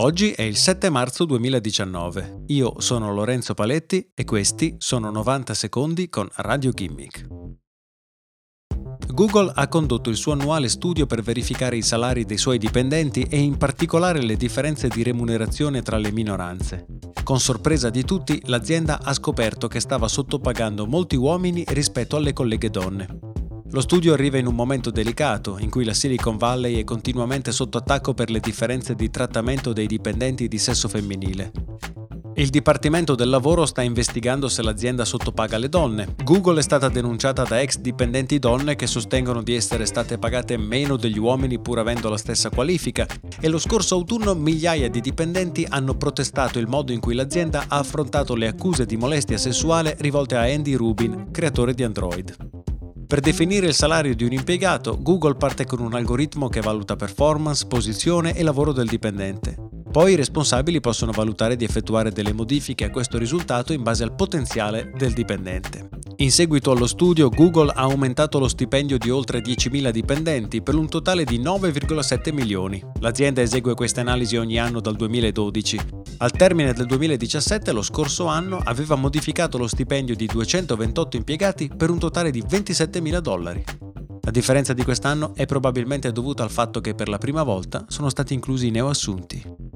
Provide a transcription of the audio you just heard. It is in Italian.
Oggi è il 7 marzo 2019. Io sono Lorenzo Paletti e questi sono 90 secondi con Radio Gimmick. Google ha condotto il suo annuale studio per verificare i salari dei suoi dipendenti e in particolare le differenze di remunerazione tra le minoranze. Con sorpresa di tutti, l'azienda ha scoperto che stava sottopagando molti uomini rispetto alle colleghe donne. Lo studio arriva in un momento delicato, in cui la Silicon Valley è continuamente sotto attacco per le differenze di trattamento dei dipendenti di sesso femminile. Il Dipartimento del Lavoro sta investigando se l'azienda sottopaga le donne. Google è stata denunciata da ex dipendenti donne che sostengono di essere state pagate meno degli uomini pur avendo la stessa qualifica e lo scorso autunno migliaia di dipendenti hanno protestato il modo in cui l'azienda ha affrontato le accuse di molestia sessuale rivolte a Andy Rubin, creatore di Android. Per definire il salario di un impiegato, Google parte con un algoritmo che valuta performance, posizione e lavoro del dipendente. Poi i responsabili possono valutare di effettuare delle modifiche a questo risultato in base al potenziale del dipendente. In seguito allo studio, Google ha aumentato lo stipendio di oltre 10.000 dipendenti per un totale di 9,7 milioni. L'azienda esegue queste analisi ogni anno dal 2012. Al termine del 2017, lo scorso anno, aveva modificato lo stipendio di 228 impiegati per un totale di 27.000 dollari. La differenza di quest'anno è probabilmente dovuta al fatto che per la prima volta sono stati inclusi i neoassunti.